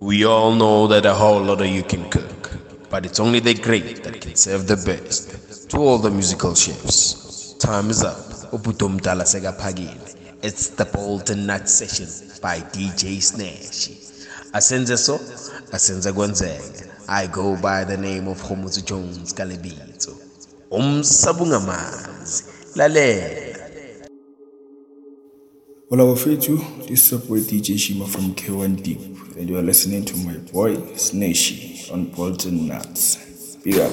We all know that a whole lot of you can cook, but it's only the great that can serve the best. To all the musical chefs, time is up. It's the Bolt n Nut Session by DJ Snash. Asenze so, asenze kwenzeke. I go by the name of Homuzu Jones Kalebito. Umsabungamazi. Lalela. Hola, Wafetu. This is your boy DJ Shima from K1 Deep, and you are listening to my boy Snashy on Bolt n Nuts. Big up.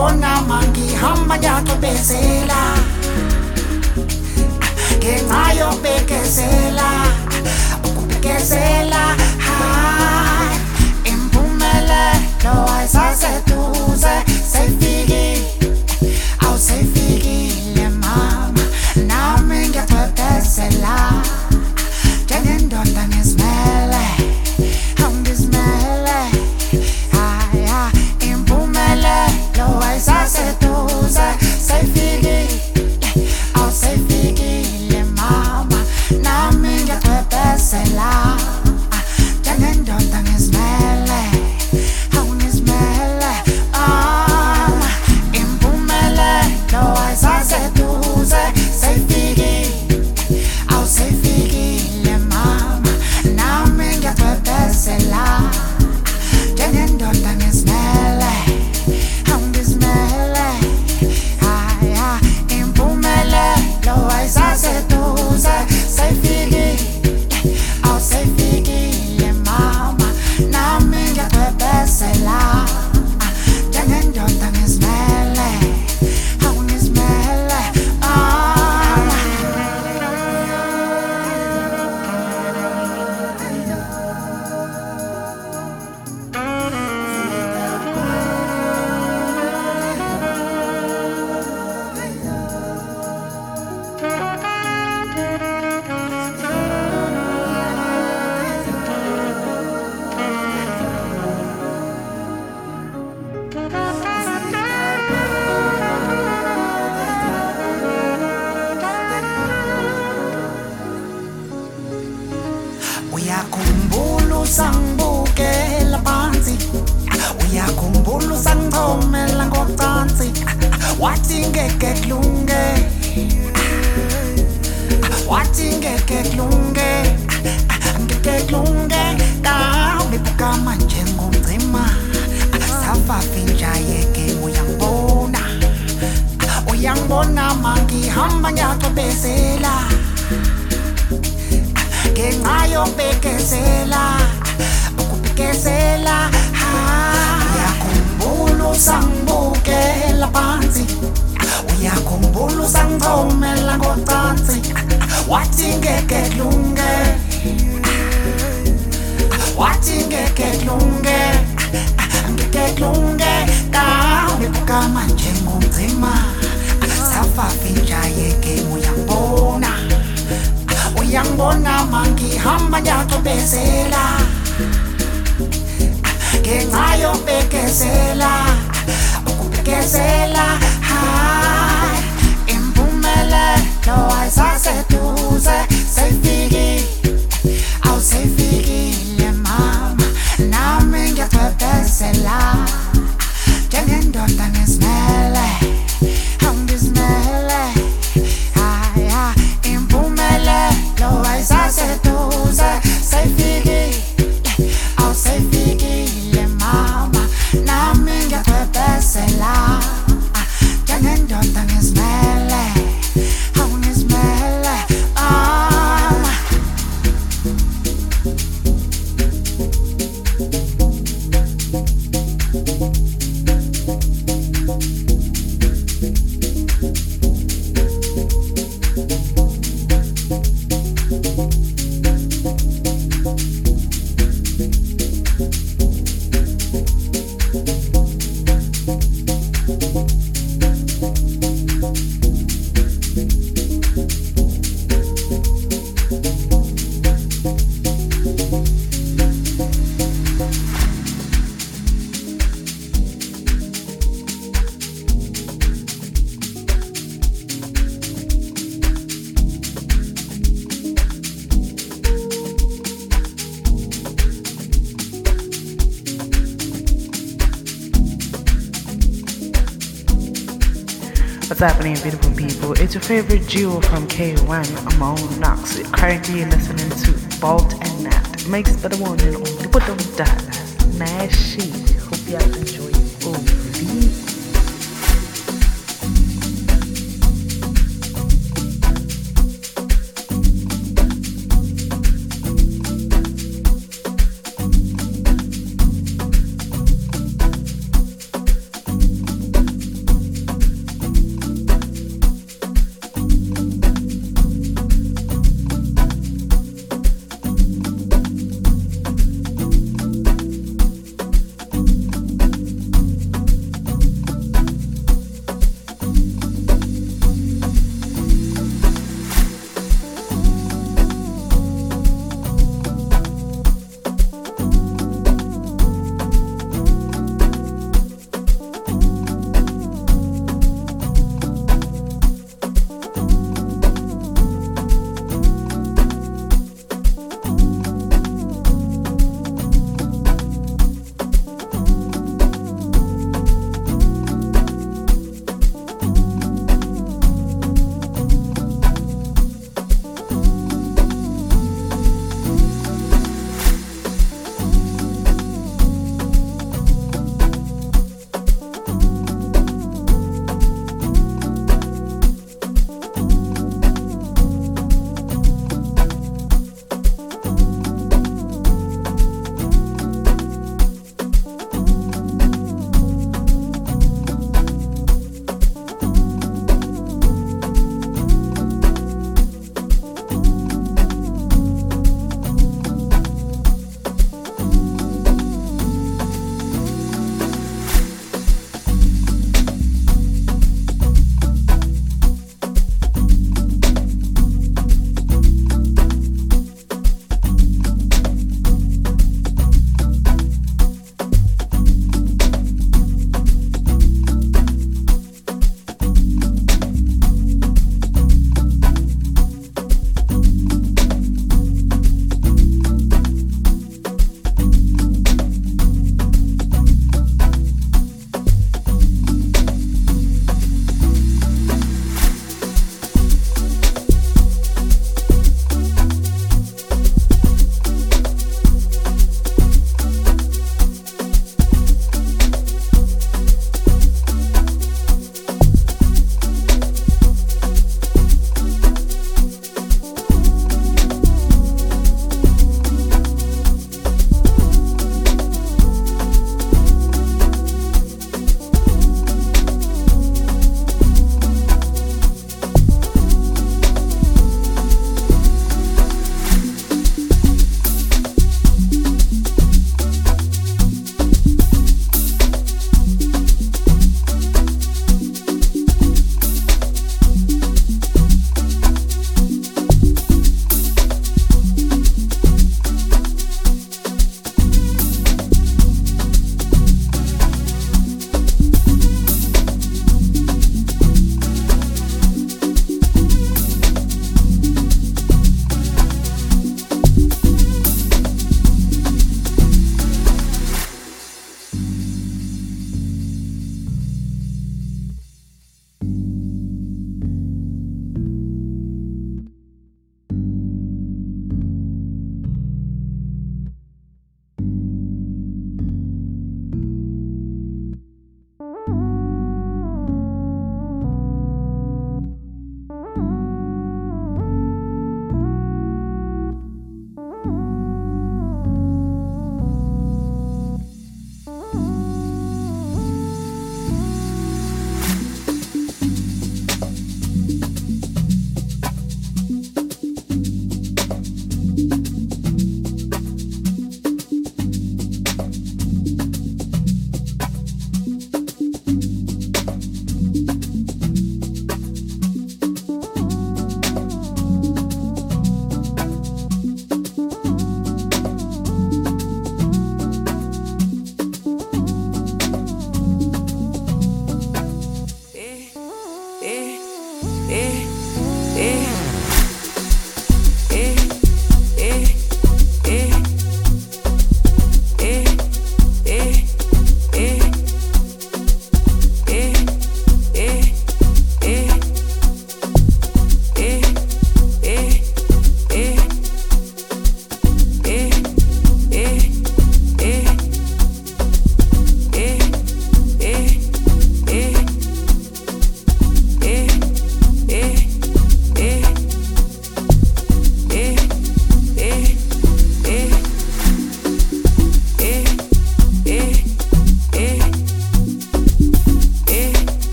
ngibona mangihamba ngiyacwebezela ngenxa yobekezela ukubekezela impumelelo ayisaseduze wathi ngeke kulunge wathi ngeke kulunge ngeke kulunge kawe kukama njengomzima safafinjayeke uyambona uyambona mangihamba ndiyacobezela ngenxa yobekezela ukubekezela hayi impumelelo ayisaseduka favorite duo from K1, Amon Knox. Currently listening to Bolt and Nut. Makes better one and only, but don't die.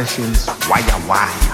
Walter Nut Sessions, Wire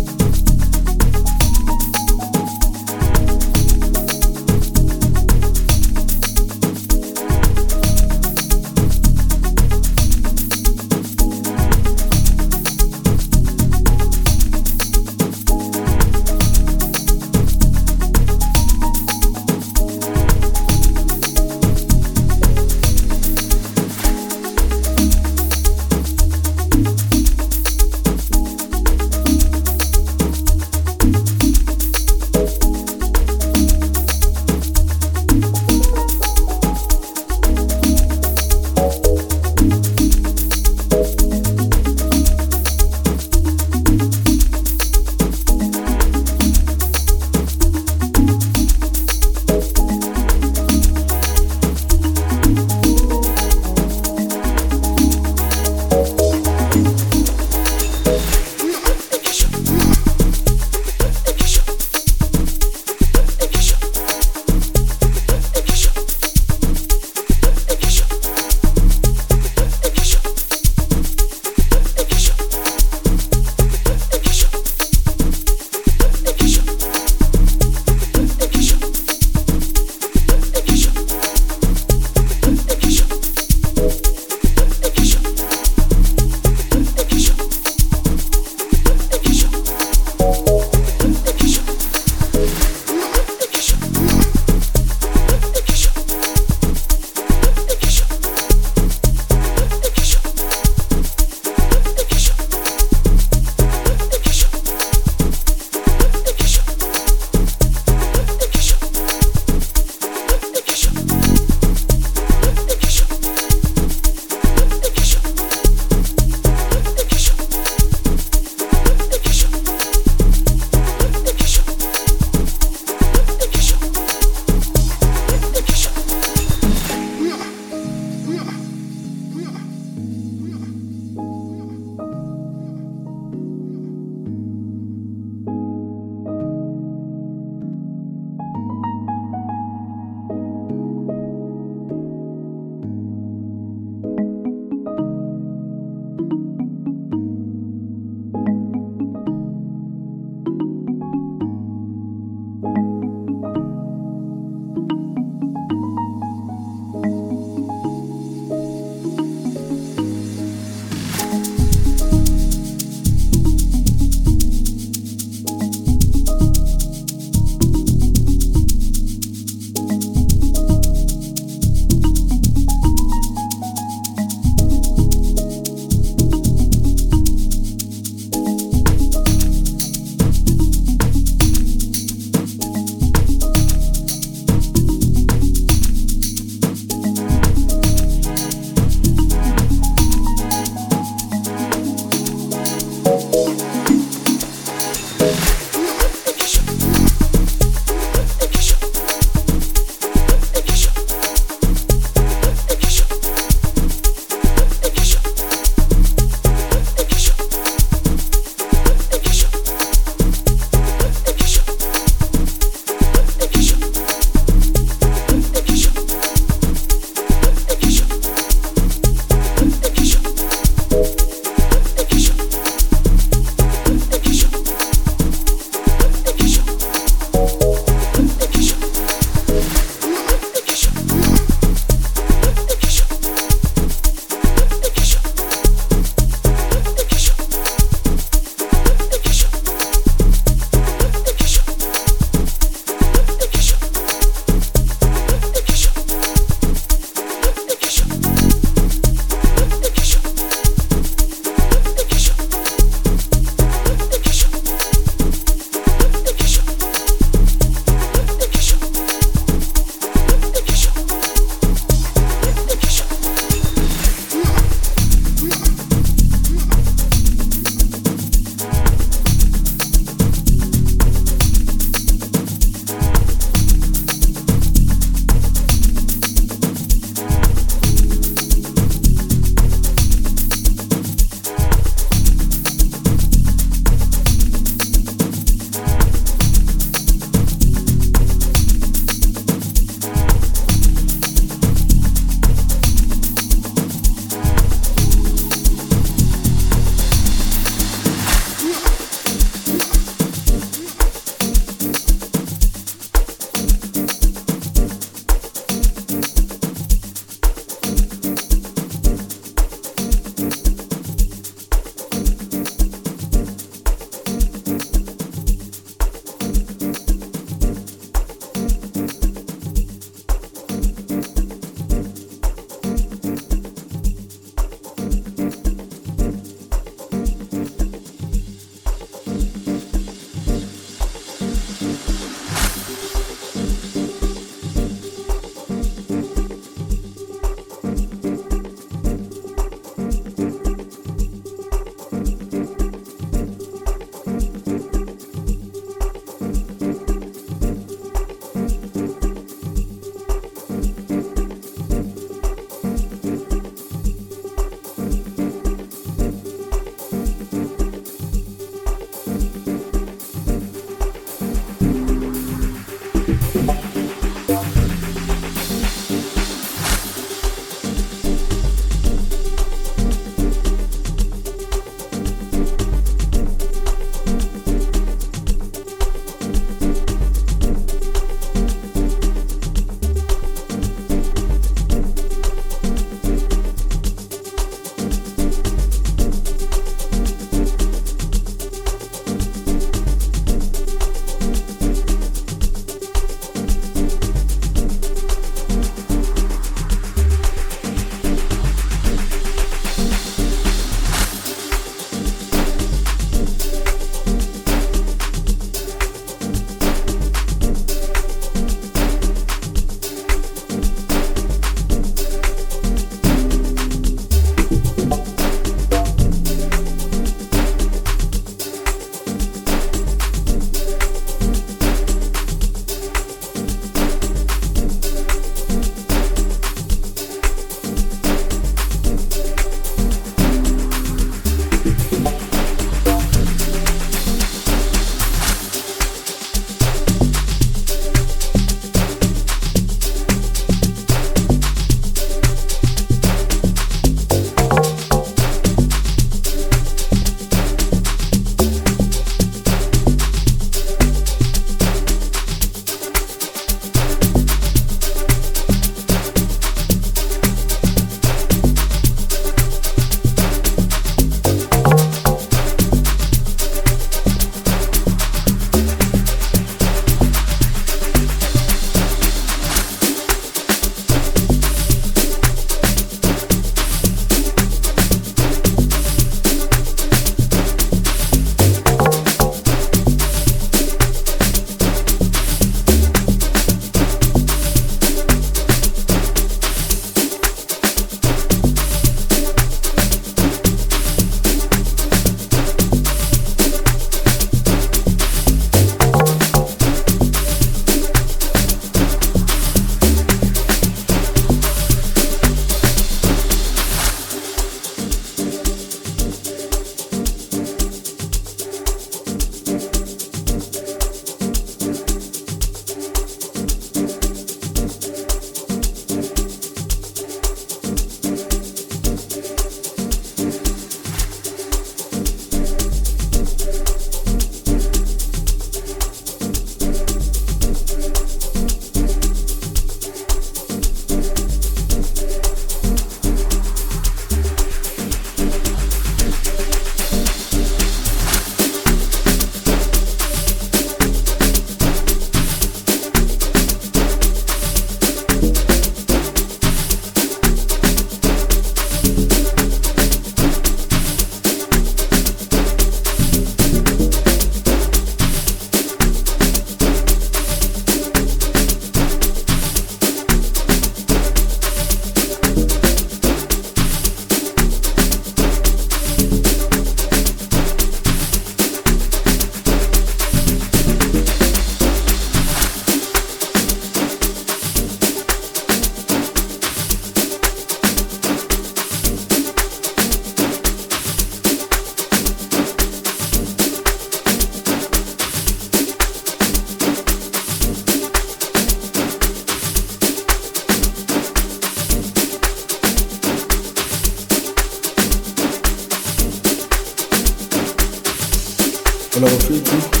Hola, Bafetu.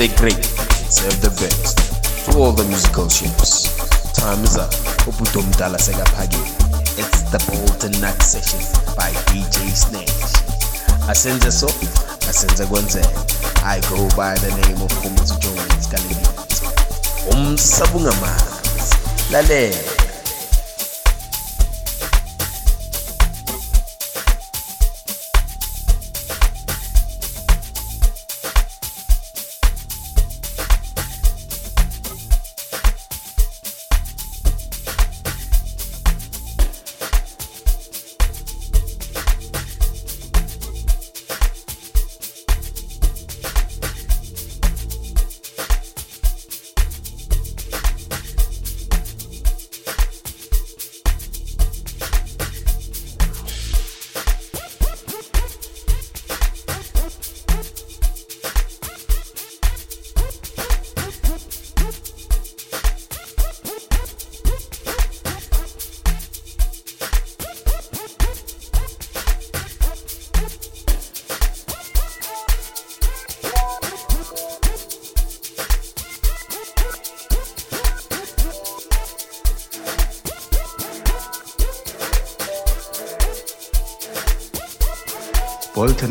The great serve the best. To all the musical chefs, time is up. Ubutom Dala Segapagi. It's the Bolt n Nut Session by DJ Snake. Asenze so, asenze kwenzeka. I go by the name of Komutu Jones Kalibit. Umsabunga manzi. Lalela.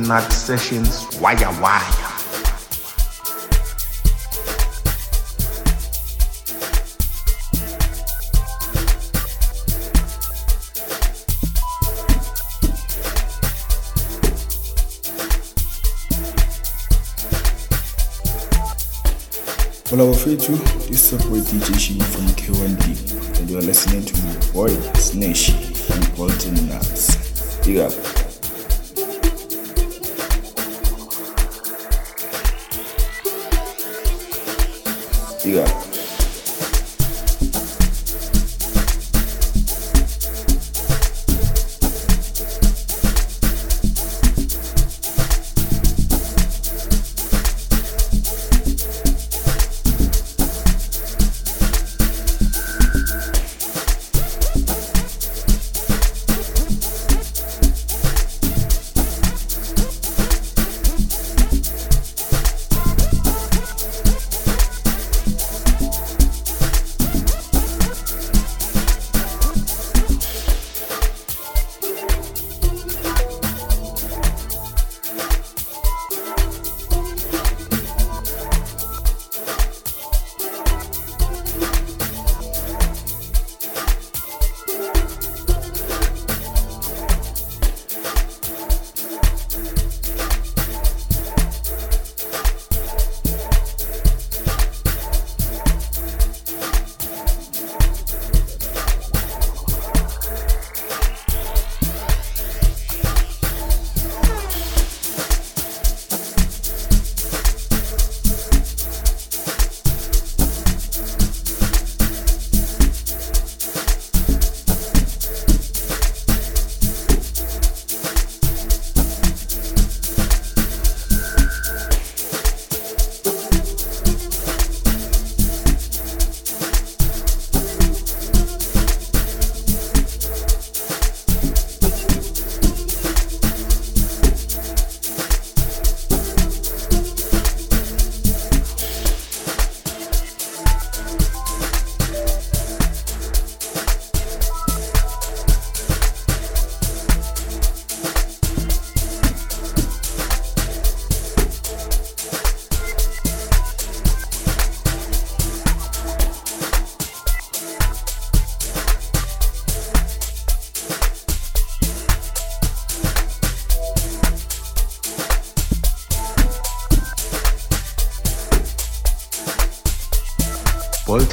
Nut Sessions, Wire Wire. Well, our feature, this is your boy DJ from K1D, and you are listening to my boy Snashy and Bolt n Nuts. Big up. Big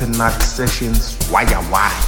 Nut Sessions, Why Wire. happening,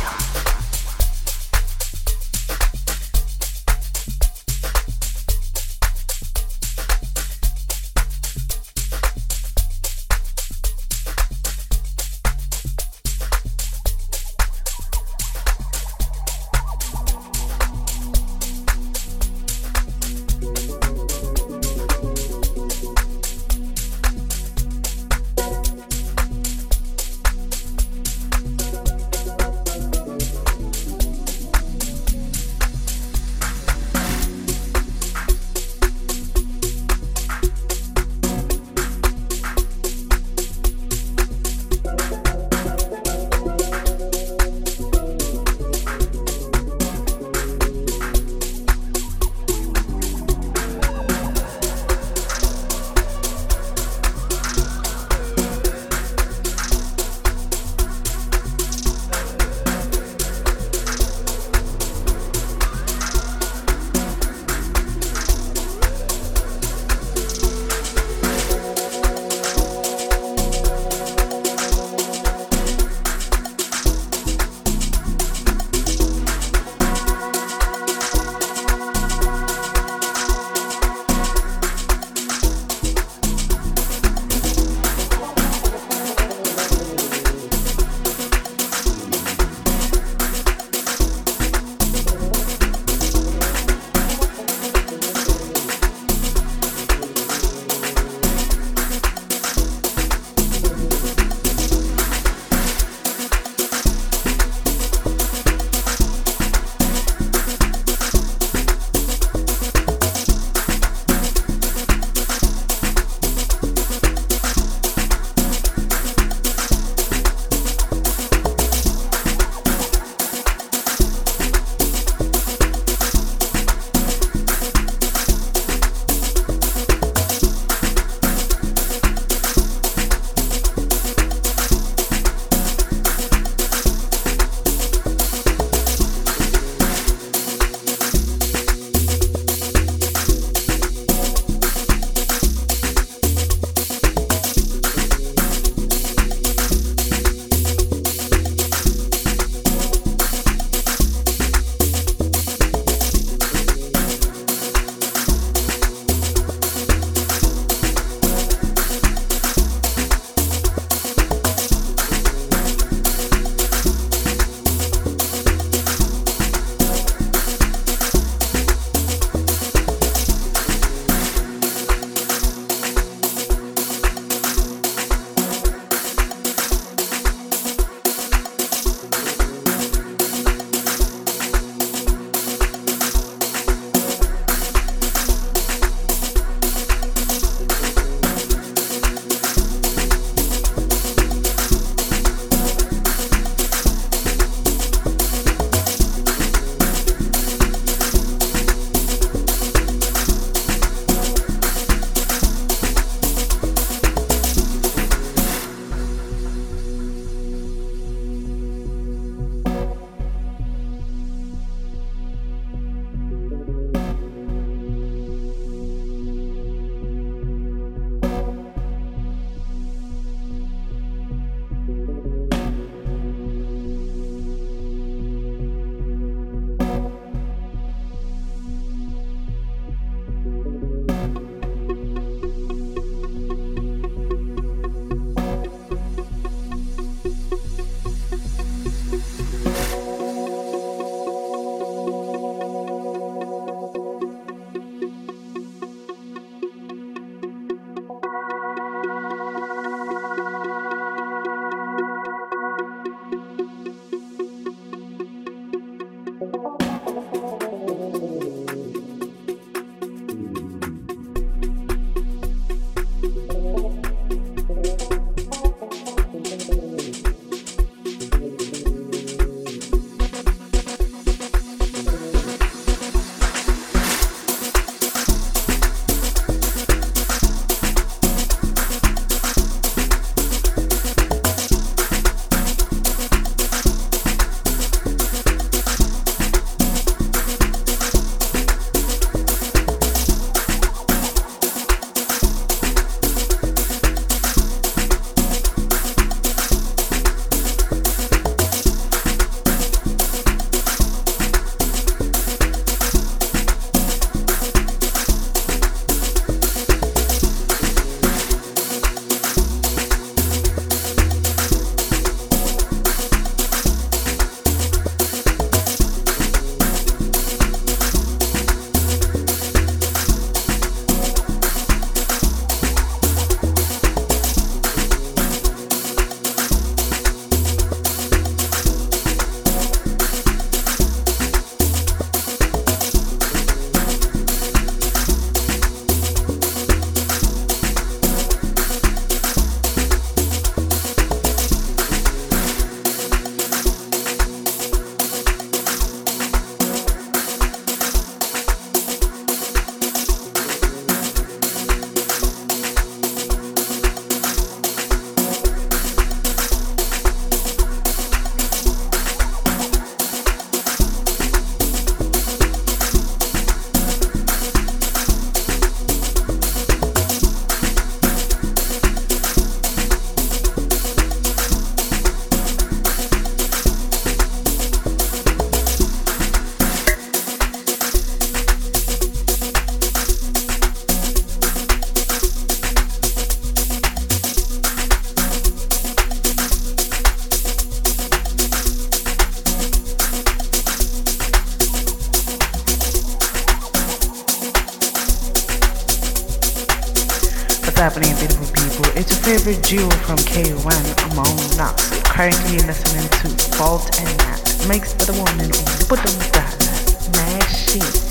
duo from K1, Amon Knox. Currently listening to Bolt n Nut. Makes for the one and only. Put them down.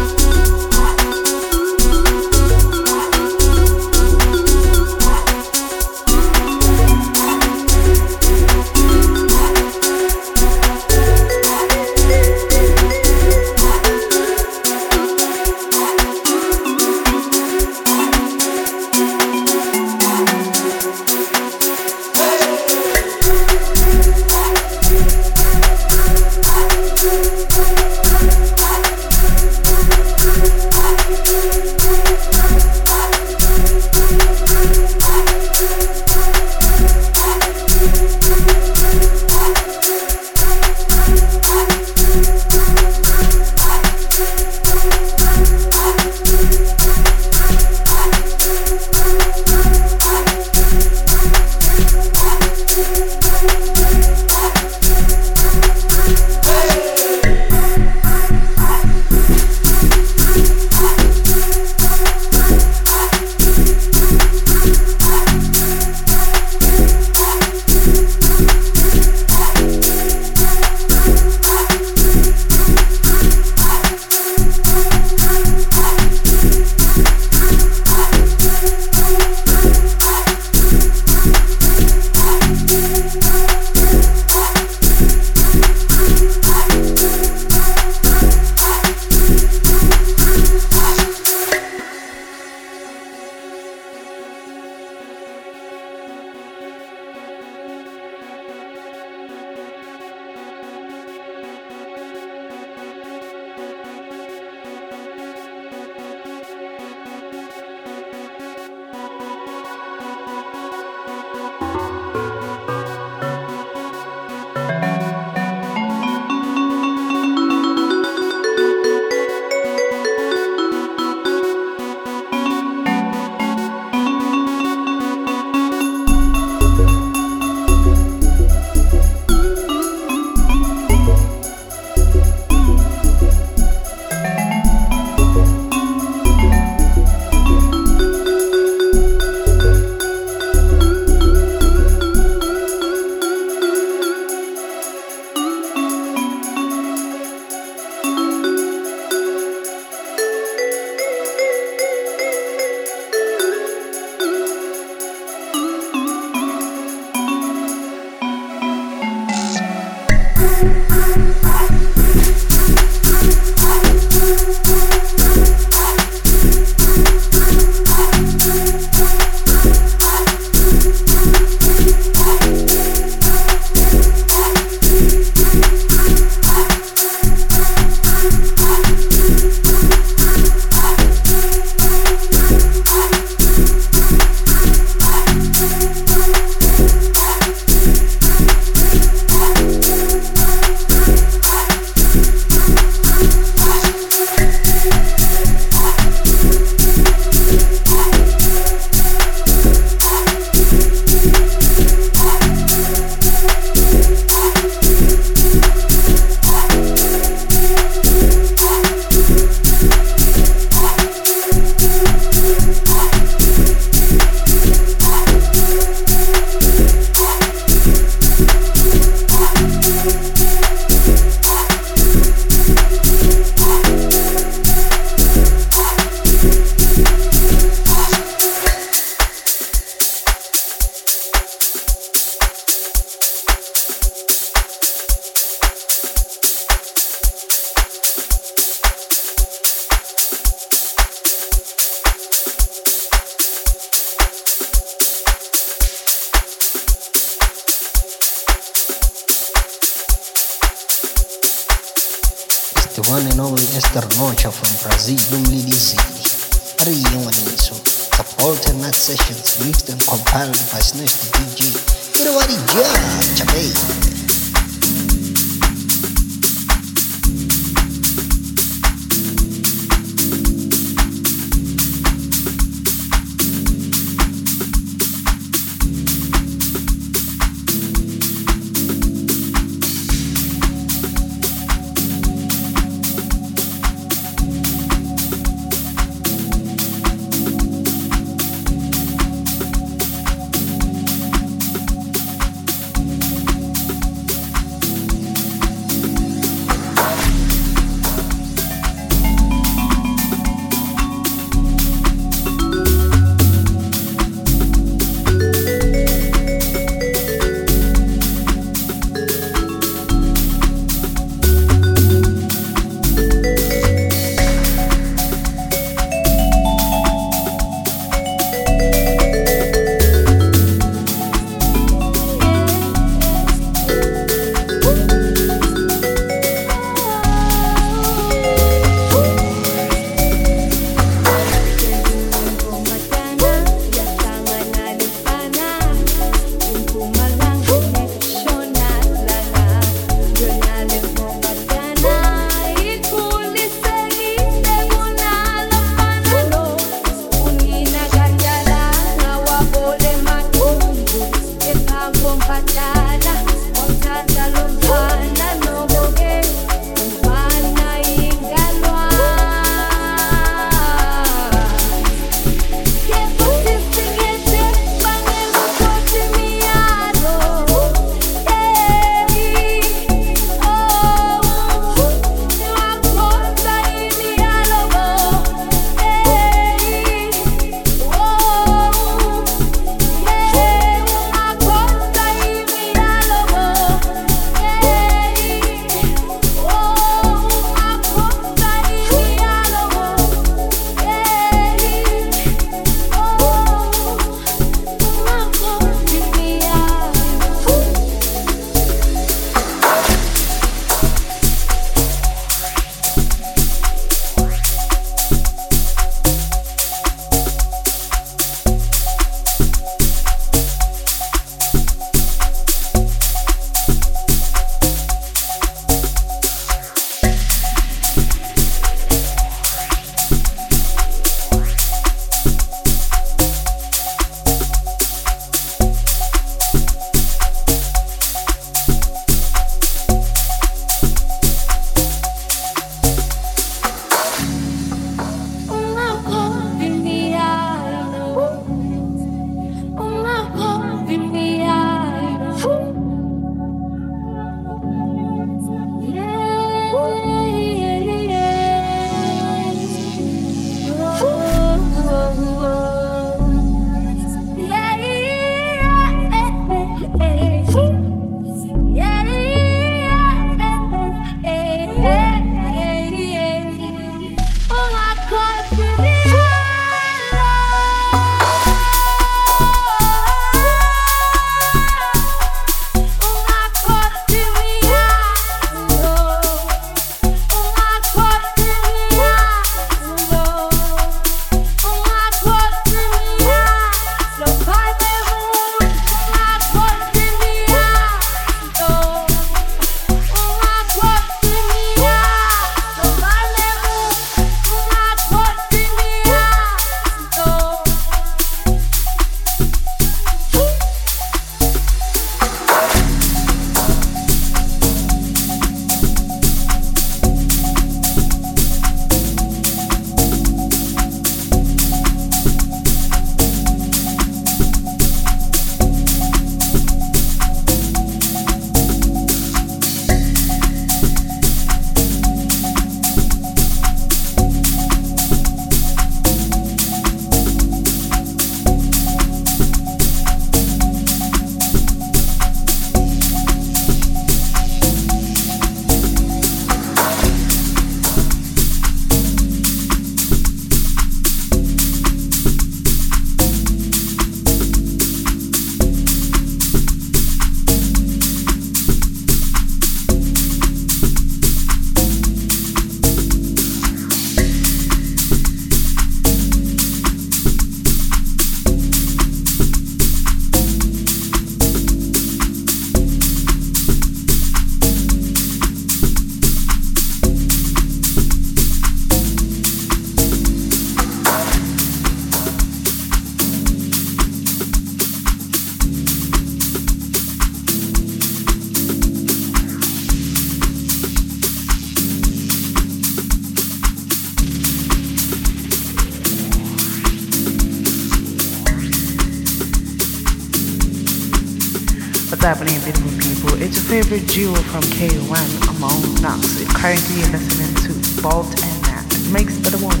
What's happening, beautiful people? It's your favorite duo from K1, among Knox. Currently listening to Bolt n Nut. Makes for the one.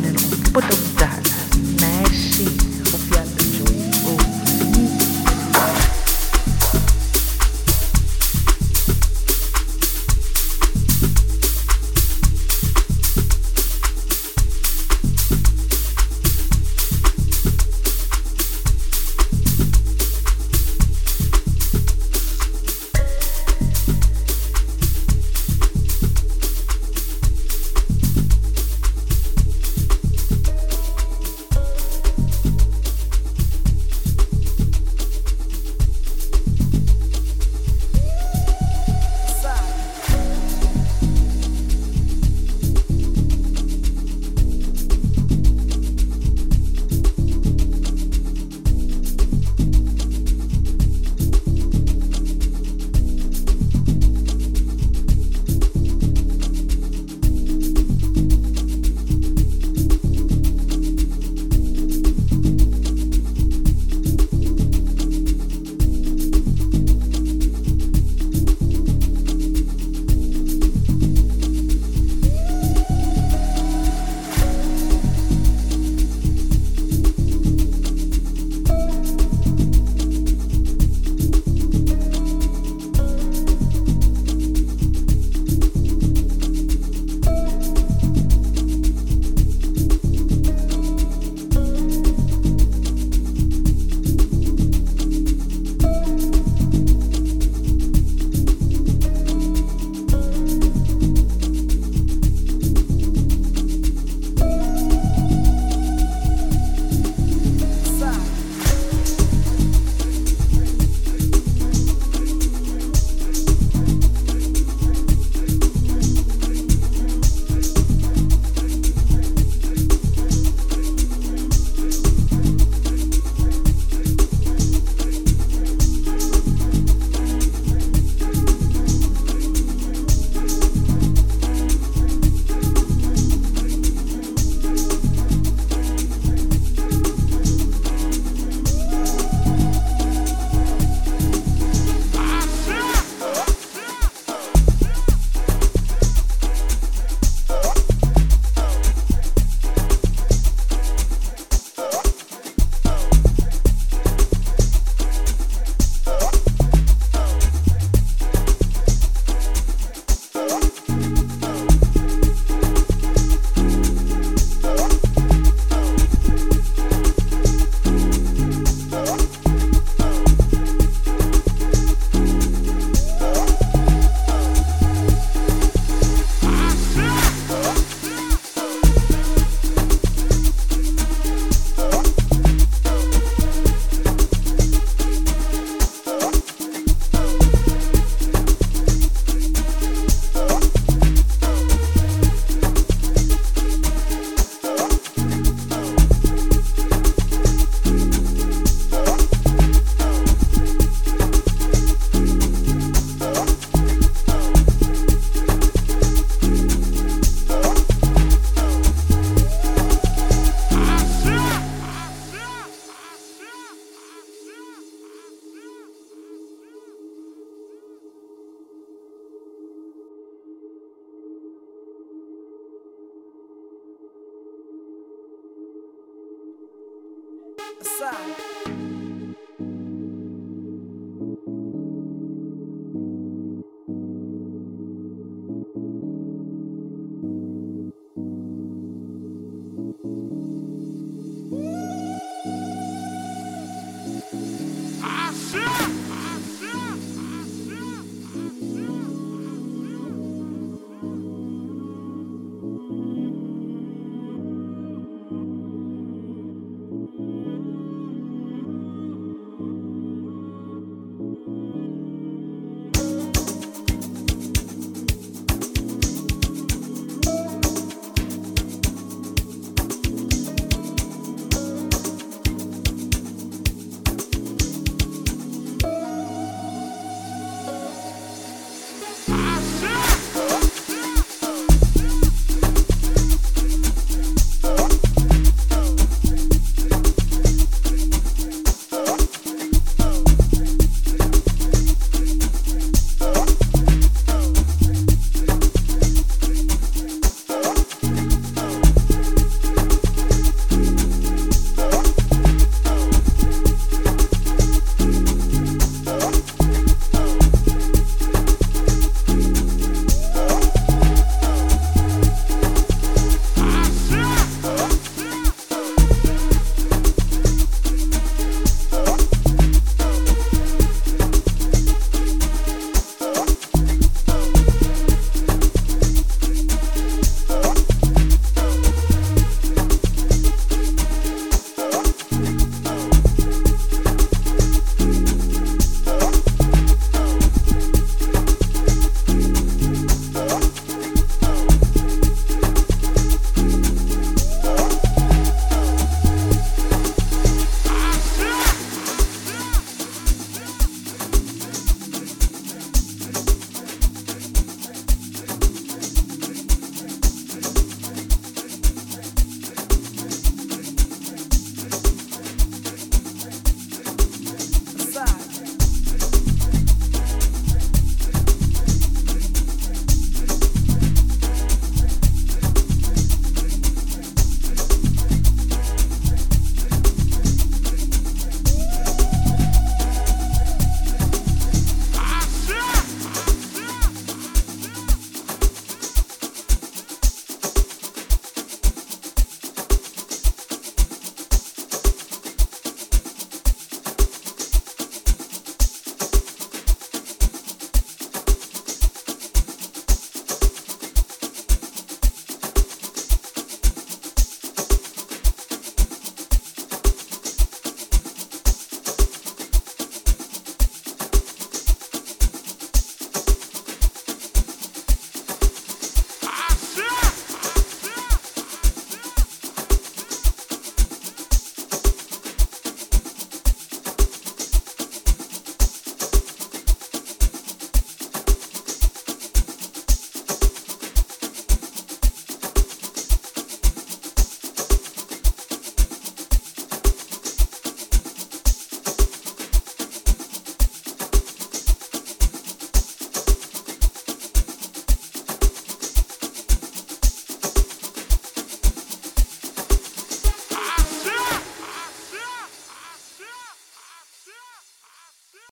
Put them down.